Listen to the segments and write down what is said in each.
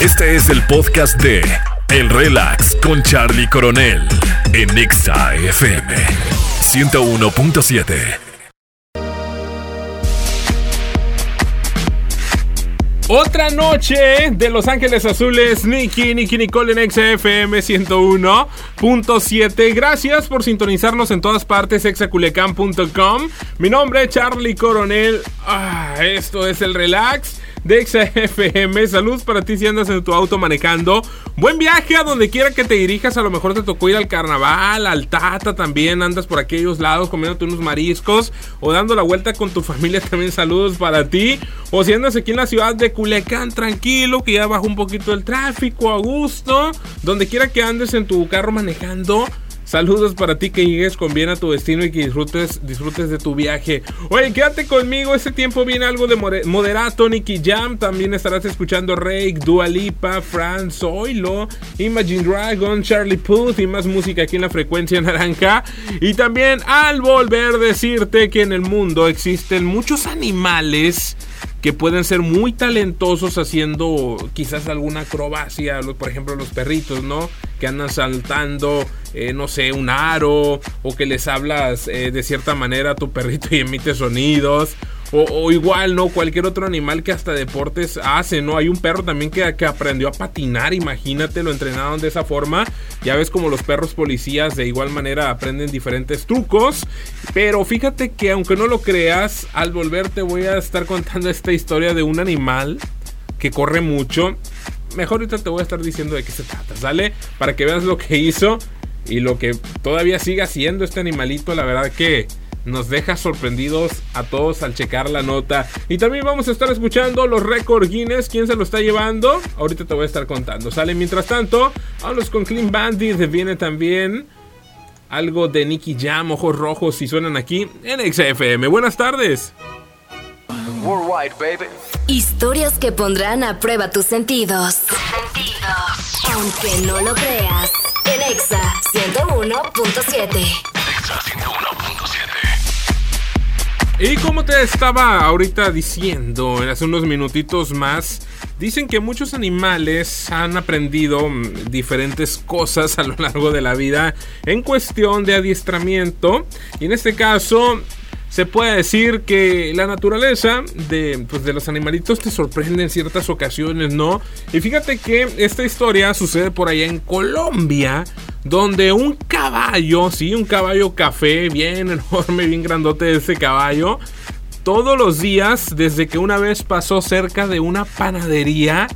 Este es el podcast de El Relax con Charlie Coronel en Nexa FM 101.7. Otra noche de Los Ángeles Azules, Nicky, Nicky Nicole en XFM 101.7. Gracias por sintonizarnos en todas partes, exaculecam.com. Mi nombre es Charlie Coronel. Ah, esto es el relax de XFM. Salud para ti si andas en tu auto manejando. Buen viaje a donde quiera que te dirijas. A lo mejor te tocó ir al carnaval, al Tata también. Andas por aquellos lados comiéndote unos mariscos o dando la vuelta con tu familia. También saludos para ti. O si andas aquí en la ciudad de Culiacán, tranquilo, que ya bajó un poquito el tráfico, a gusto. Donde quiera que andes en tu carro manejando. Saludos para ti que llegues con bien a tu destino y que disfrutes, disfrutes de tu viaje. Oye, quédate conmigo, este tiempo viene algo de moderato, Nicky Jam, también estarás escuchando Rake, Dua Lipa, Franz Oilo, Imagine Dragon, Charlie Puth y más música aquí en la frecuencia naranja. Y también al volver decirte que en el mundo existen muchos animales que pueden ser muy talentosos haciendo quizás alguna acrobacia, por ejemplo los perritos, ¿no? Que andan saltando, eh, no sé, un aro, o que les hablas eh, de cierta manera a tu perrito y emite sonidos, o, igual, ¿no? Cualquier otro animal que hasta deportes hace, ¿no? Hay un perro también que, que, aprendió a patinar, imagínate, lo entrenaron de esa forma. Ya ves como los perros policías de igual manera aprenden diferentes trucos. Pero fíjate que aunque no lo creas, al volver te voy a estar contando esta historia de un animal que corre mucho. Mejor ahorita te voy a estar diciendo de qué se trata, ¿sale? Para que veas lo que hizo y lo que todavía sigue haciendo este animalito, la verdad que nos deja sorprendidos a todos al checar la nota. Y también vamos a estar escuchando los récords Guinness. ¿Quién se lo está llevando? Ahorita te voy a estar contando. Sale mientras tanto, vamos con Clean Bandit. Viene también algo de Nicky Jam, ojos rojos, si suenan aquí en XFM. Buenas tardes. Worldwide, baby. Historias que pondrán a prueba tus sentidos. sentidos. Aunque no lo creas. En Exa 101.7. Exa 101.7. Y como te estaba ahorita diciendo, en hace unos minutitos más, dicen que muchos animales han aprendido mm, diferentes cosas a lo largo de la vida en cuestión de adiestramiento. Y en este caso, se puede decir que la naturaleza de, pues, de, los animalitos te sorprende en ciertas ocasiones, ¿no? Y fíjate que esta historia sucede por allá en Colombia, donde un caballo, sí, un caballo café, bien enorme, bien grandote ese caballo, todos los días, desde que una vez pasó cerca de una panadería,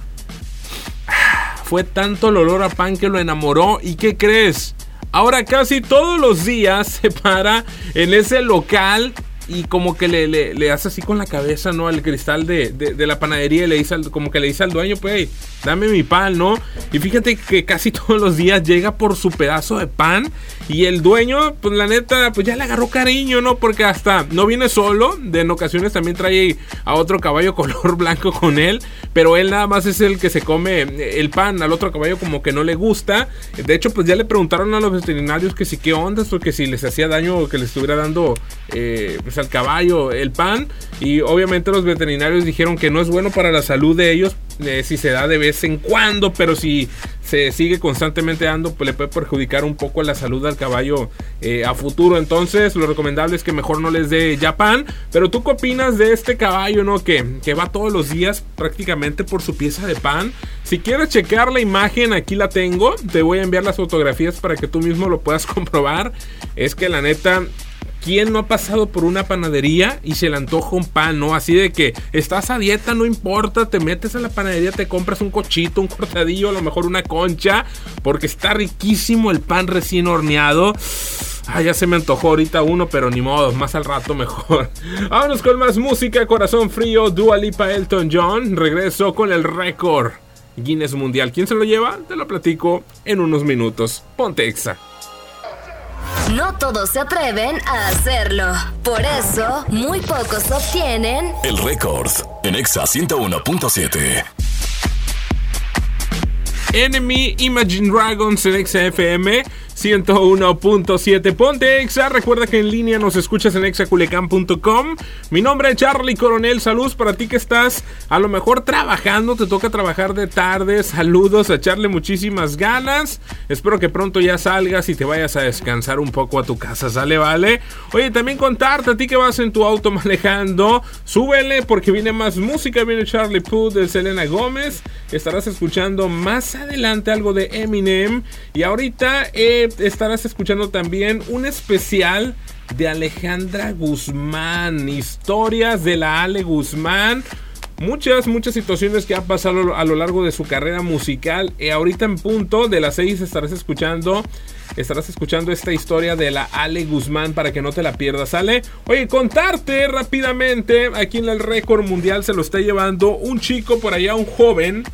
fue tanto el olor a pan que lo enamoró. ¿Y qué crees? Ahora casi todos los días se para en ese local y como que le, le, hace así con la cabeza, ¿no? Al cristal de, la panadería y le dice, como que le dice al dueño, pues, dame mi pan, ¿no? Y fíjate que casi todos los días llega por su pedazo de pan y el dueño, pues la neta, pues ya le agarró cariño, ¿no? Porque hasta no viene solo, de en ocasiones también trae a otro caballo color blanco con él, pero él nada más es el que se come el pan, al otro caballo como que no le gusta. De hecho, pues ya le preguntaron a los veterinarios que si qué onda, porque si les hacía daño o que le estuviera dando eh, pues al caballo el pan. Y obviamente los veterinarios dijeron que no es bueno para la salud de ellos eh, si se da de vez en cuando, pero si se sigue constantemente dando, pues le puede perjudicar un poco la salud al caballo eh, a futuro. Entonces, lo recomendable es que mejor no les dé ya pan. Pero tú qué opinas de este caballo, ¿no? Que, que va todos los días prácticamente por su pieza de pan. Si quieres checar la imagen, aquí la tengo. Te voy a enviar las fotografías para que tú mismo lo puedas comprobar. Es que la neta ¿Quién no ha pasado por una panadería y se le antoja un pan, no? Así de que estás a dieta, no importa, te metes a la panadería, te compras un cochito, un cortadillo, a lo mejor una concha, porque está riquísimo el pan recién horneado. Ah, ya se me antojó ahorita uno, pero ni modo, más al rato mejor. Vámonos con más música, corazón frío, Dua Lipa, Elton John. Regreso con el récord Guinness Mundial. ¿Quién se lo lleva? Te lo platico en unos minutos. Ponte exa. No todos se atreven a hacerlo. Por eso, muy pocos obtienen el récord en Exa 101.7. Enemy Imagine Dragons en XFM 101.7. Ponte Exa. Recuerda que en línea nos escuchas en exaculecam.com. Mi nombre es Charlie Coronel. Saludos para ti que estás a lo mejor trabajando. Te toca trabajar de tarde. Saludos, a echarle muchísimas ganas. Espero que pronto ya salgas y te vayas a descansar un poco a tu casa. ¿Sale? ¿Vale? Oye, también contarte a ti que vas en tu auto manejando. Súbele porque viene más música. Viene Charlie Puth de Selena Gómez. Estarás escuchando más adelante algo de Eminem. Y ahorita eh, estarás escuchando también un especial de Alejandra Guzmán. Historias de la Ale Guzmán. Muchas, muchas situaciones que han pasado a lo largo de su carrera musical. Y ahorita en punto de las 6 estarás escuchando. Estarás escuchando esta historia de la Ale Guzmán para que no te la pierdas, ¿sale? Oye, contarte rápidamente. Aquí en el récord mundial se lo está llevando un chico por allá, un joven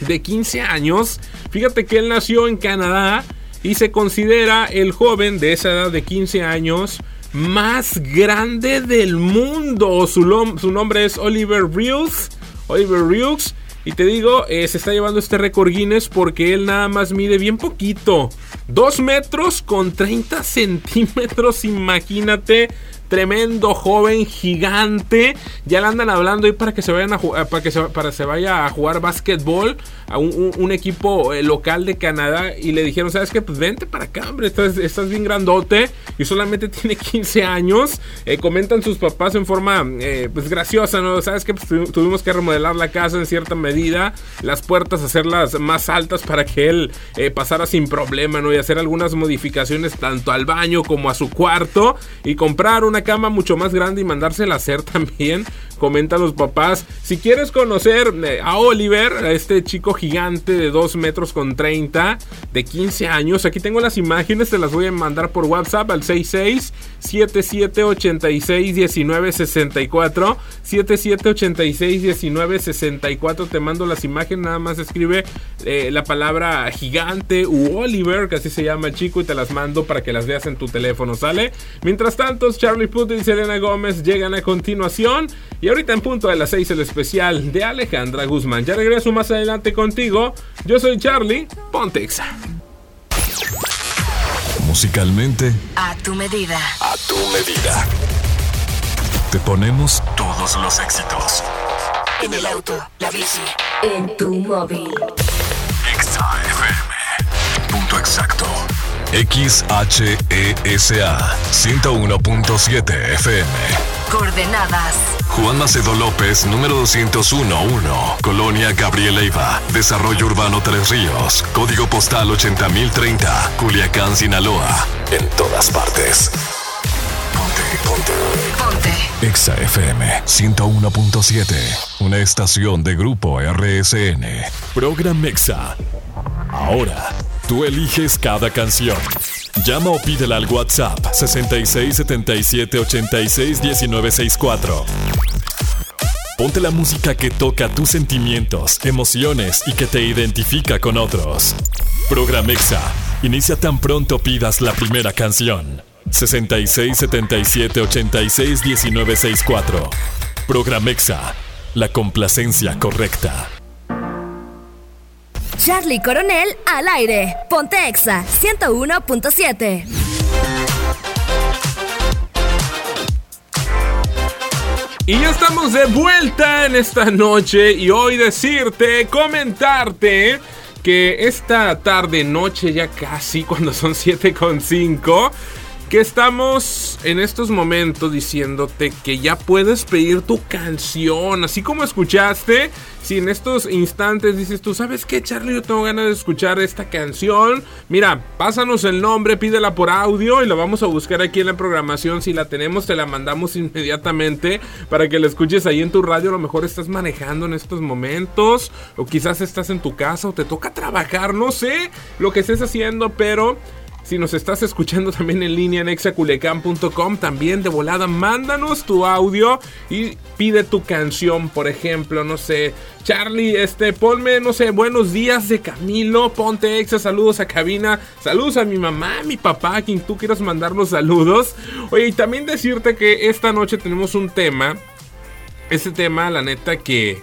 de 15 años. Fíjate que él nació en Canadá y se considera el joven de esa edad de 15 años más grande del mundo. Su, nombre es Oliver Reels. Oliver Reels. Y te digo, eh, se está llevando este récord Guinness porque él nada más mide bien poquito. 2 metros con 30 centímetros, imagínate tremendo joven gigante. Ya le andan hablando ahí para que se vayan a para que se, para se vaya a jugar básquetbol a un, equipo eh, local de Canadá y le dijeron, ¿sabes qué? Pues vente para acá, hombre, estás, estás bien grandote y solamente tiene 15 años. Eh, comentan sus papás en forma eh, pues graciosa, ¿no? ¿Sabes qué? Pues tuvimos que remodelar la casa en cierta medida, las puertas hacerlas más altas para que él pasara sin problema, ¿no? Y hacer algunas modificaciones tanto al baño como a su cuarto y comprar una cama mucho más grande y mandársela a hacer también. Comentan los papás. Si quieres conocer eh, a Oliver, a este chico gigante de 2 metros con 30, de 15 años, aquí tengo las imágenes, te las voy a mandar por WhatsApp al 66 7786 1964 7786 1964 te mando las imágenes nada más escribe eh, la palabra gigante u Oliver que así se llama el chico y te las mando para que las veas en tu teléfono sale mientras tanto Charlie Puth y Selena Gómez llegan a continuación y ahorita en punto de las 6 el especial de Alejandra Guzmán ya regreso más adelante contigo yo soy Charlie Pontexa musicalmente a tu medida. A tu medida. Te ponemos todos los éxitos. En el auto, la bici, en tu móvil. XAFM. Punto exacto. XHESA 101.7 FM. Coordenadas. Juan Macedo López, número 201-1, Colonia Gabriel Leiva, Desarrollo Urbano Tres Ríos, Código Postal 80030, Culiacán, Sinaloa. En todas partes. Ponte, ponte. Ponte. Exa FM 101.7, una estación de Grupo RSN. Program Exa. Ahora Tú eliges cada canción. Llama o pídela al WhatsApp 66 77 86 19 64. Ponte la música que toca tus sentimientos, emociones y que te identifica con otros. Programexa. Inicia tan pronto pidas la primera canción. 66 77 86 19 64. Programexa. La complacencia correcta. Charlie Coronel al aire. Ponte Exa 101.7. Y ya estamos de vuelta en esta noche y hoy decirte, comentarte que esta tarde, noche ya casi, cuando son 7.5, que estamos en estos momentos diciéndote que ya puedes pedir tu canción, así como escuchaste, si en estos instantes dices tú, ¿sabes qué, Charlie? Yo tengo ganas de escuchar esta canción. Mira, pásanos el nombre, pídela por audio y la vamos a buscar aquí en la programación. Si la tenemos, te la mandamos inmediatamente para que la escuches ahí en tu radio. A lo mejor estás manejando en estos momentos, o quizás estás en tu casa, o te toca trabajar, no sé lo que estés haciendo, pero si nos estás escuchando también en línea en exaculecam.com, también de volada, mándanos tu audio y pide tu canción, por ejemplo, no sé, Charlie, este, ponme, no sé, buenos días de Camilo, ponte exa, saludos a cabina, saludos a mi mamá, a mi papá, a quien tú quieras mandarnos saludos. Oye, y también decirte que esta noche tenemos un tema, ese tema, la neta, que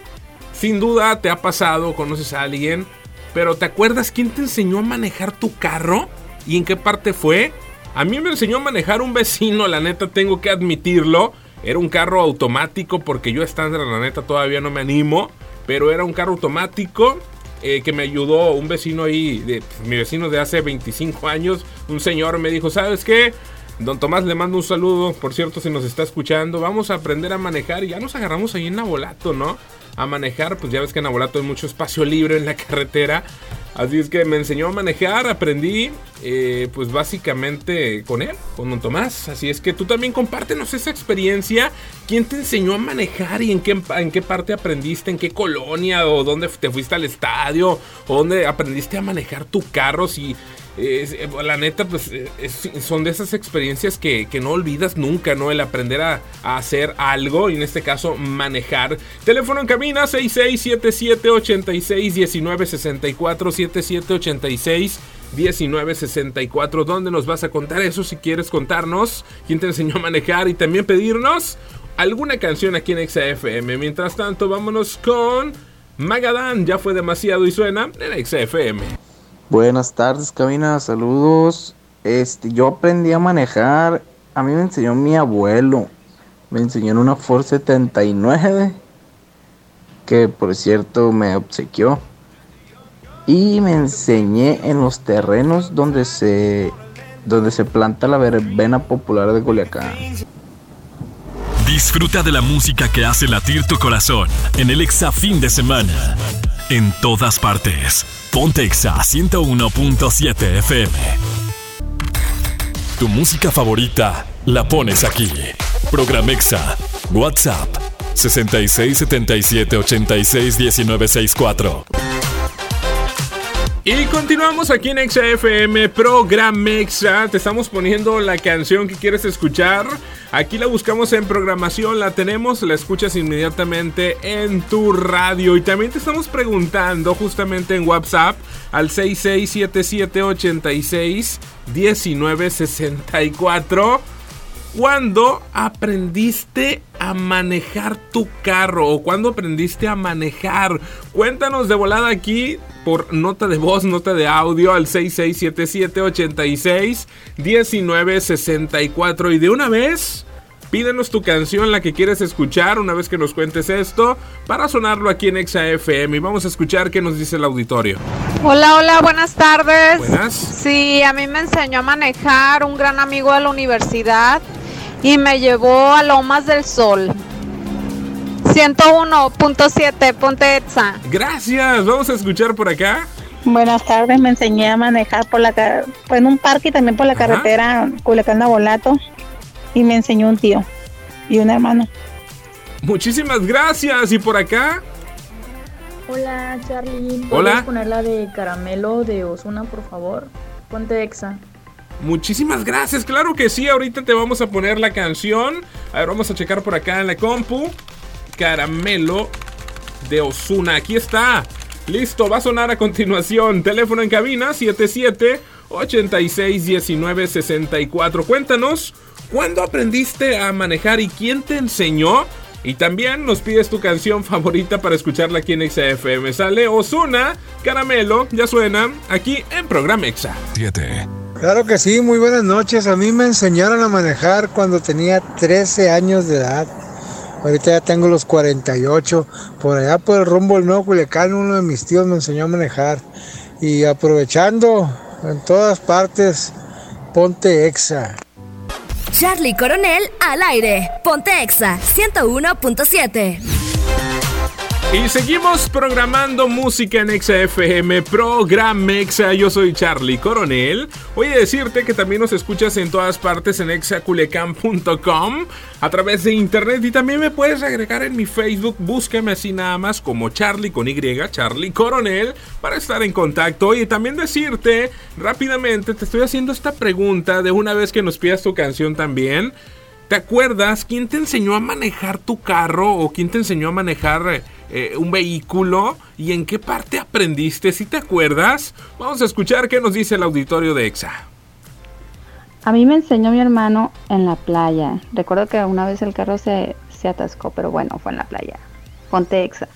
sin duda te ha pasado, conoces a alguien, pero ¿te acuerdas quién te enseñó a manejar tu carro? ¿Y en qué parte fue? A mí me enseñó a manejar un vecino, la neta tengo que admitirlo. Era un carro automático porque yo estándar, la neta todavía no me animo. Pero era un carro automático eh, que me ayudó un vecino ahí, de, mi vecino de hace 25 años. Un señor me dijo, ¿sabes qué? Don Tomás le mando un saludo, por cierto, si nos está escuchando. Vamos a aprender a manejar y ya nos agarramos ahí en Nabolato, ¿no? A manejar, pues ya ves que en Nabolato hay mucho espacio libre en la carretera. Así es que me enseñó a manejar, aprendí, eh, pues básicamente con él, con Don Tomás. Así es que tú también compártenos esa experiencia. ¿Quién te enseñó a manejar y en qué, en qué parte aprendiste? ¿En qué colonia? ¿O dónde te fuiste al estadio? ¿O dónde aprendiste a manejar tu carro? Si eh, la neta, pues son de esas experiencias que, no olvidas nunca, ¿no? El aprender a, hacer algo, y en este caso manejar. Teléfono en cabina 6677861964, 7786. 1964, ¿dónde nos vas a contar eso si quieres contarnos? ¿Quién te enseñó a manejar? Y también pedirnos alguna canción aquí en XFM. Mientras tanto, vámonos con Magadán, ya fue demasiado y suena en XFM. Buenas tardes, cabina, saludos. Este, yo aprendí a manejar, a mí me enseñó mi abuelo. Me enseñó en una Ford 79 que por cierto me obsequió. Y me enseñé en los terrenos donde se donde se planta la verbena popular de Culiacán. Disfruta de la música que hace latir tu corazón en el Exa fin de semana. En todas partes. Pontexa 101.7 FM. Tu música favorita la pones aquí. Exa. WhatsApp 6677 86 y continuamos aquí en XFM Programexa. Te estamos poniendo la canción que quieres escuchar. Aquí la buscamos en programación, la tenemos, la escuchas inmediatamente en tu radio. Y también te estamos preguntando justamente en WhatsApp al 667786 1964 ¿Cuándo aprendiste a manejar tu carro o cuándo aprendiste a manejar? Cuéntanos de volada aquí por nota de voz, nota de audio al 6677861964 y de una vez Pídenos tu canción, la que quieres escuchar, una vez que nos cuentes esto, para sonarlo aquí en ExaFM. Y vamos a escuchar qué nos dice el auditorio. Hola, hola, buenas tardes. Buenas. Sí, a mí me enseñó a manejar un gran amigo de la universidad y me llevó a Lomas del Sol. 101.7, Ponte Exa. Gracias, vamos a escuchar por acá. Buenas tardes, me enseñé a manejar por la en un parque y también por la carretera Culiacán Volato y me enseñó un tío y un hermano. Muchísimas gracias. ¿Y por acá? Hola, Charlie. Hola. poner la de caramelo de Osuna, por favor? Ponte exa. Muchísimas gracias, claro que sí, ahorita te vamos a poner la canción. A ver, vamos a checar por acá en la compu. Caramelo de Osuna, aquí está. Listo, va a sonar a continuación. Teléfono en cabina 77 86 19 64. Cuéntanos ¿Cuándo aprendiste a manejar y quién te enseñó? Y también nos pides tu canción favorita para escucharla aquí en XFM. Sale Osuna, Caramelo, ya suena aquí en Programa Exa. 7. Claro que sí, muy buenas noches. A mí me enseñaron a manejar cuando tenía 13 años de edad. Ahorita ya tengo los 48. Por allá por el rumbo del Nuevo Culiacán, uno de mis tíos me enseñó a manejar. Y aprovechando en todas partes, ponte exa. Charlie Coronel al aire. Ponte Exa 101.7. Y seguimos programando música en XFM, Program Exa. Yo soy Charlie Coronel. Voy a decirte que también nos escuchas en todas partes en exaculecam.com a través de internet y también me puedes agregar en mi Facebook. Búscame así nada más como Charlie con Y, Charlie Coronel, para estar en contacto. Y también decirte rápidamente, te estoy haciendo esta pregunta de una vez que nos pidas tu canción también. ¿Te acuerdas quién te enseñó a manejar tu carro o quién te enseñó a manejar eh, un vehículo y en qué parte aprendiste? Si te acuerdas, vamos a escuchar qué nos dice el auditorio de EXA. A mí me enseñó mi hermano en la playa. Recuerdo que una vez el carro se, se atascó, pero bueno, fue en la playa. Ponte EXA.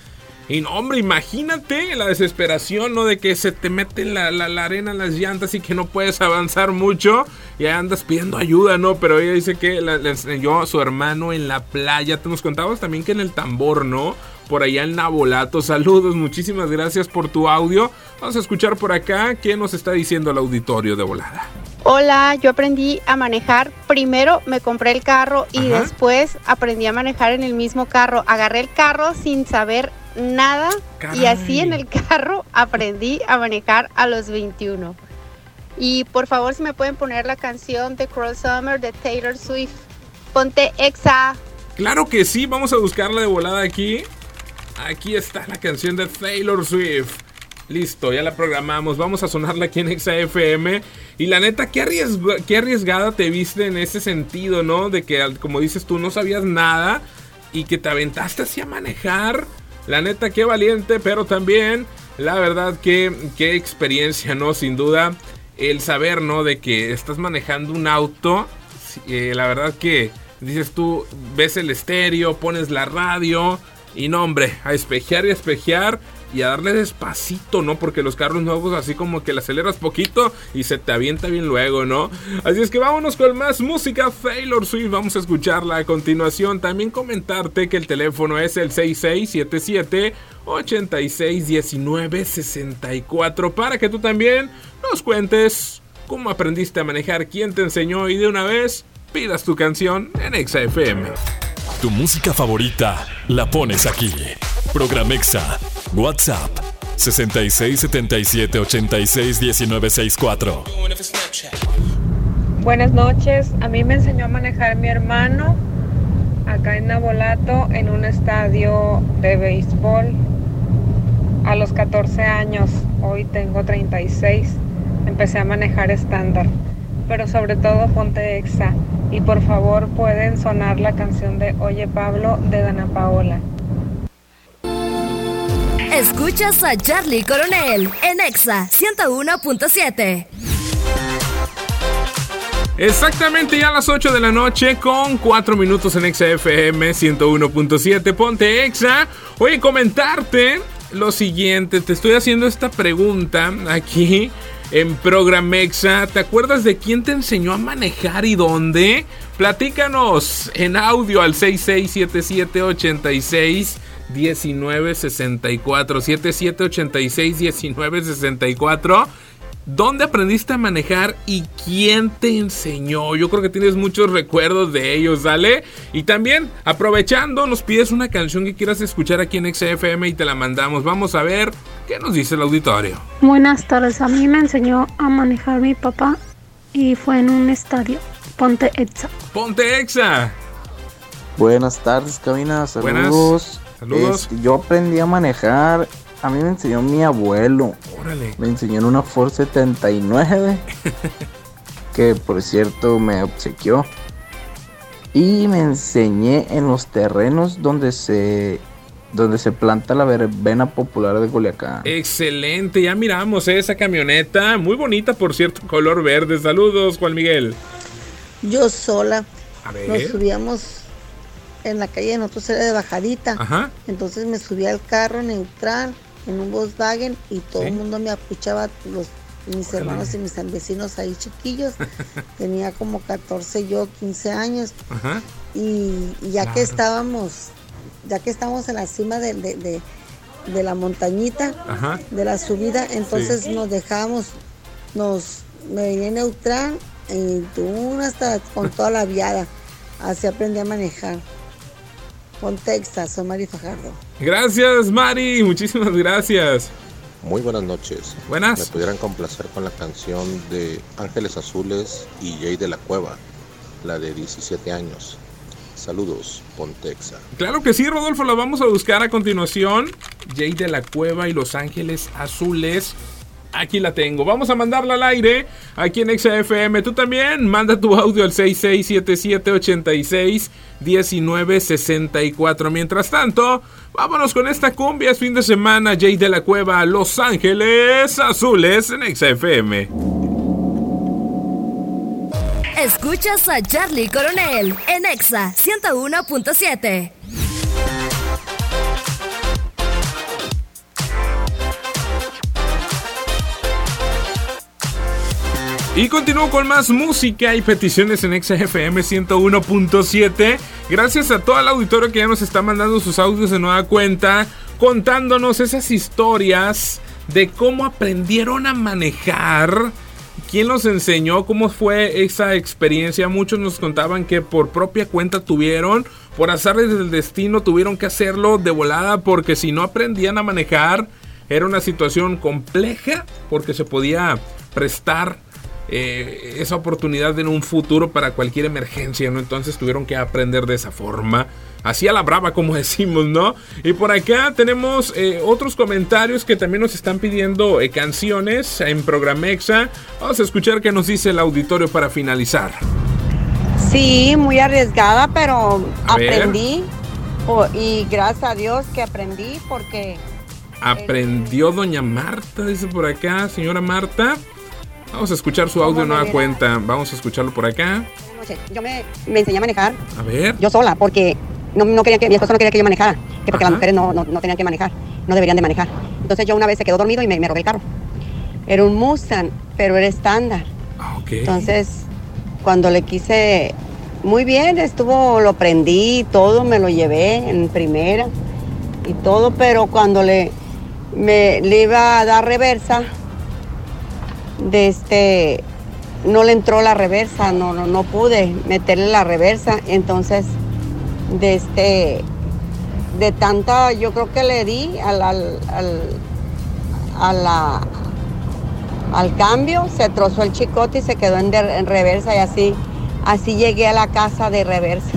Y no, hombre, imagínate la desesperación, ¿no? De que se te mete la, la, arena en las llantas y que no puedes avanzar mucho. Y andas pidiendo ayuda, ¿no? Pero ella dice que le enseñó a su hermano en la playa. Te nos contabas también que en el tambor, ¿no? por allá en Nabolato. Saludos, muchísimas gracias por tu audio. Vamos a escuchar por acá qué nos está diciendo el auditorio de volada. Hola, yo aprendí a manejar. Primero me compré el carro y después aprendí a manejar en el mismo carro. Agarré el carro sin saber nada y así en el carro aprendí a manejar a los 21. Y por favor, si me pueden poner la canción de Cruel Summer de Taylor Swift. Ponte Exa. Claro que sí, vamos a buscarla de volada aquí. Aquí está la canción de Taylor Swift. Listo, ya la programamos. Vamos a sonarla aquí en XAFM. Y la neta, qué, qué arriesgada te viste en ese sentido, ¿no? De que, como dices tú, no sabías nada y que te aventaste así a manejar. La neta, qué valiente, pero también, la verdad, qué, qué experiencia, ¿no? Sin duda, el saber, ¿no? De que estás manejando un auto. Eh, la verdad que dices tú, ves el estéreo, pones la radio y no, hombre, a espejear y a espejear y a darle despacito, ¿no? Porque los carros nuevos así como que le aceleras poquito y se te avienta bien luego, ¿no? Así es que vámonos con más música Taylor Swift, vamos a escucharla a continuación. También comentarte que el teléfono es el 6677 861964 para que tú también nos cuentes cómo aprendiste a manejar, quién te enseñó y de una vez pidas tu canción en XFM. Tu música favorita la pones aquí. Exa. WhatsApp 66 77 86 19 64. Buenas noches. A mí me enseñó a manejar mi hermano acá en Nabolato en un estadio de béisbol a los 14 años. Hoy tengo 36. Empecé a manejar estándar, pero sobre todo ponte exa y por favor pueden sonar la canción de Oye Pablo de Dana Paola. Escuchas a Charlie Coronel en Exa 101.7. Exactamente ya a las 8 de la noche con 4 minutos en Exa FM 101.7. Ponte Exa. Oye, comentarte lo siguiente. Te estoy haciendo esta pregunta aquí en Programexa. ¿Te acuerdas de quién te enseñó a manejar y dónde? Platícanos en audio al 667786 1964 7786 1964 ¿Dónde aprendiste a manejar y quién te enseñó? Yo creo que tienes muchos recuerdos de ellos, ¿dale? Y también, aprovechando, nos pides una canción que quieras escuchar aquí en XFM y te la mandamos. Vamos a ver qué nos dice el auditorio. Buenas tardes, a mí me enseñó a manejar mi papá y fue en un estadio. Ponte Exa. Ponte Exa. Buenas tardes, cabina. Saludos. Saludos. Este, yo aprendí a manejar a mí me enseñó mi abuelo. Órale. Me enseñó en una Ford 79. que por cierto me obsequió. Y me enseñé en los terrenos donde se donde se planta la verbena popular de Culiacán. Excelente, ya miramos esa camioneta, muy bonita por cierto, color verde. Saludos, Juan Miguel. Yo sola. A ver. Nos subíamos en la calle, nosotros era de bajadita. Ajá. Entonces me subí al carro neutral en un Volkswagen y todo el mundo me apuchaba, los, mis hermanos y mis vecinos ahí chiquillos. Tenía como 14, yo 15 años. Y, ya que estábamos, ya que estábamos en la cima de, de, la montañita, de la subida, entonces nos dejamos, nos, me venía neutral y tú hasta con toda la viada. Así aprendí a manejar. Texas, soy Mari Fajardo. Gracias, Mari, muchísimas gracias. Muy buenas noches. Buenas. Me pudieran complacer con la canción de Ángeles Azules y Jay de la Cueva, la de 17 años. Saludos, Pontexa. Claro que sí, Rodolfo, la vamos a buscar a continuación. Jay de la Cueva y Los Ángeles Azules. Aquí la tengo. Vamos a mandarla al aire aquí en XFM. Tú también manda tu audio al 6677861964. Mientras tanto, vámonos con esta cumbia. Es fin de semana. Jay de la Cueva, Los Ángeles Azules en XFM. Escuchas a Charlie Coronel en Exa 101.7. Y continúo con más música y peticiones en XFM 101.7. Gracias a todo el auditorio que ya nos está mandando sus audios de nueva cuenta, contándonos esas historias de cómo aprendieron a manejar. ¿Quién los enseñó? ¿Cómo fue esa experiencia? Muchos nos contaban que por propia cuenta tuvieron, por azares del destino tuvieron que hacerlo de volada porque si no aprendían a manejar era una situación compleja porque se podía prestar eh, esa oportunidad en un futuro para cualquier emergencia, ¿no? Entonces tuvieron que aprender de esa forma. Así a la brava, como decimos, ¿no? Y por acá tenemos eh, otros comentarios que también nos están pidiendo eh, canciones en Programexa. Vamos a escuchar qué nos dice el auditorio para finalizar. Sí, muy arriesgada, pero aprendí. y gracias a Dios que aprendí porque... Aprendió doña Marta, dice por acá, señora Marta. Vamos a escuchar su audio nueva cuenta. Vamos a escucharlo por acá. Yo me, me, enseñé a manejar. A ver. Yo sola, porque no, no quería que, mi esposo no quería que yo manejara. Que porque las mujeres no, no, no, tenían que manejar. No deberían de manejar. Entonces yo una vez se quedó dormido y me, me robé el carro. Era un Mustang, pero era estándar. Ah, Entonces, cuando le quise... Muy bien, estuvo, lo prendí, todo, me lo llevé en primera y todo, pero cuando le, me, le iba a dar reversa, de este, no le entró la reversa, no, no, no pude meterle la reversa, entonces, de este, de tanta, yo creo que le di al, al, al, la, al cambio, se trozó el chicote y se quedó en, reversa y así, así llegué a la casa de reversa.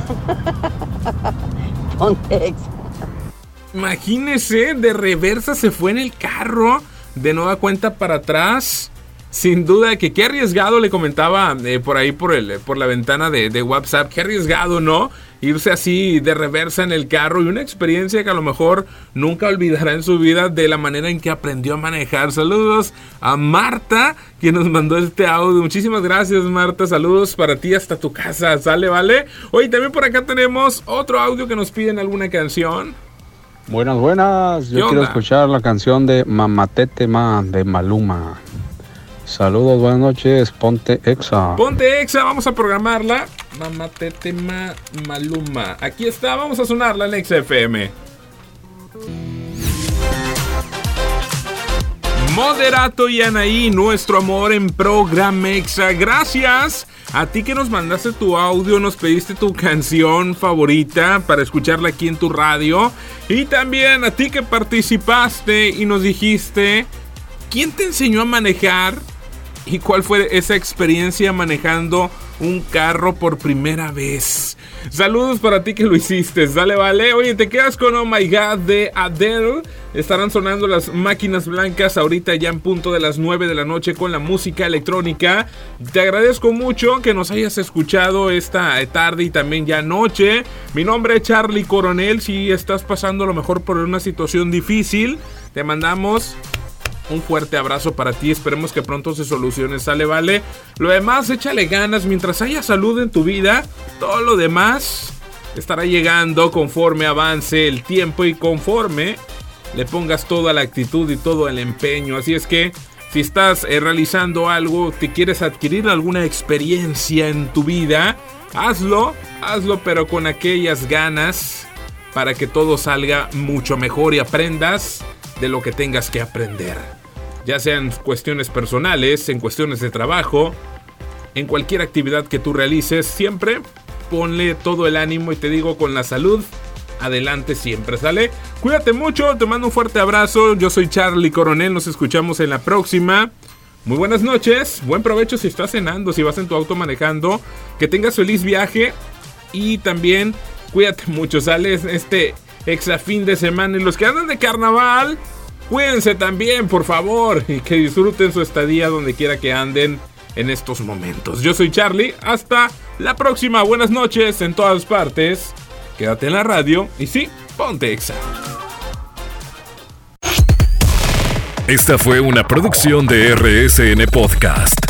Imagínese, de reversa se fue en el carro, de nueva cuenta para atrás. Sin duda que qué arriesgado le comentaba eh, por ahí por, el, por la ventana de, de, WhatsApp, qué arriesgado, ¿no? Irse así de reversa en el carro y una experiencia que a lo mejor nunca olvidará en su vida de la manera en que aprendió a manejar. Saludos a Marta, quien nos mandó este audio. Muchísimas gracias, Marta. Saludos para ti hasta tu casa. Sale, ¿vale? Hoy también por acá tenemos otro audio que nos piden alguna canción. Buenas, buenas. Yo quiero escuchar la canción de Mamatetema de Maluma. Saludos, buenas noches, Ponte Exa. Ponte Exa, vamos a programarla. Mamá Tetema Maluma. Aquí está, vamos a sonarla en XFM. Moderato y Anaí, nuestro amor en Programexa. Gracias a ti que nos mandaste tu audio, nos pediste tu canción favorita para escucharla aquí en tu radio. Y también a ti que participaste y nos dijiste, ¿quién te enseñó a manejar? ¿Y cuál fue esa experiencia manejando un carro por primera vez? Saludos para ti que lo hiciste. Dale, vale. Oye, te quedas con Oh My God de Adele. Estarán sonando las máquinas blancas ahorita ya en punto de las 9 de la noche con la música electrónica. Te agradezco mucho que nos hayas escuchado esta tarde y también ya noche. Mi nombre es Charlie Coronel. Si estás pasando a lo mejor por una situación difícil, te mandamos un fuerte abrazo para ti. Esperemos que pronto se solucione. Sale, vale. Lo demás, échale ganas. Mientras haya salud en tu vida, todo lo demás estará llegando conforme avance el tiempo y conforme le pongas toda la actitud y todo el empeño. Así es que si estás eh, realizando algo, te quieres adquirir alguna experiencia en tu vida, hazlo, hazlo pero con aquellas ganas para que todo salga mucho mejor y aprendas de lo que tengas que aprender. Ya sean cuestiones personales, en cuestiones de trabajo, en cualquier actividad que tú realices, siempre ponle todo el ánimo y te digo con la salud, adelante siempre, ¿sale? Cuídate mucho, te mando un fuerte abrazo, yo soy Charlie Coronel, nos escuchamos en la próxima. Muy buenas noches, buen provecho si estás cenando, si vas en tu auto manejando, que tengas feliz viaje y también cuídate mucho, ¿sale? Este extra fin de semana. Y los que andan de carnaval, cuídense también, por favor. Y que disfruten su estadía donde quiera que anden en estos momentos. Yo soy Charlie. Hasta la próxima. Buenas noches en todas partes. Quédate en la radio. Y sí, ponte exa. Esta fue una producción de RSN Podcast.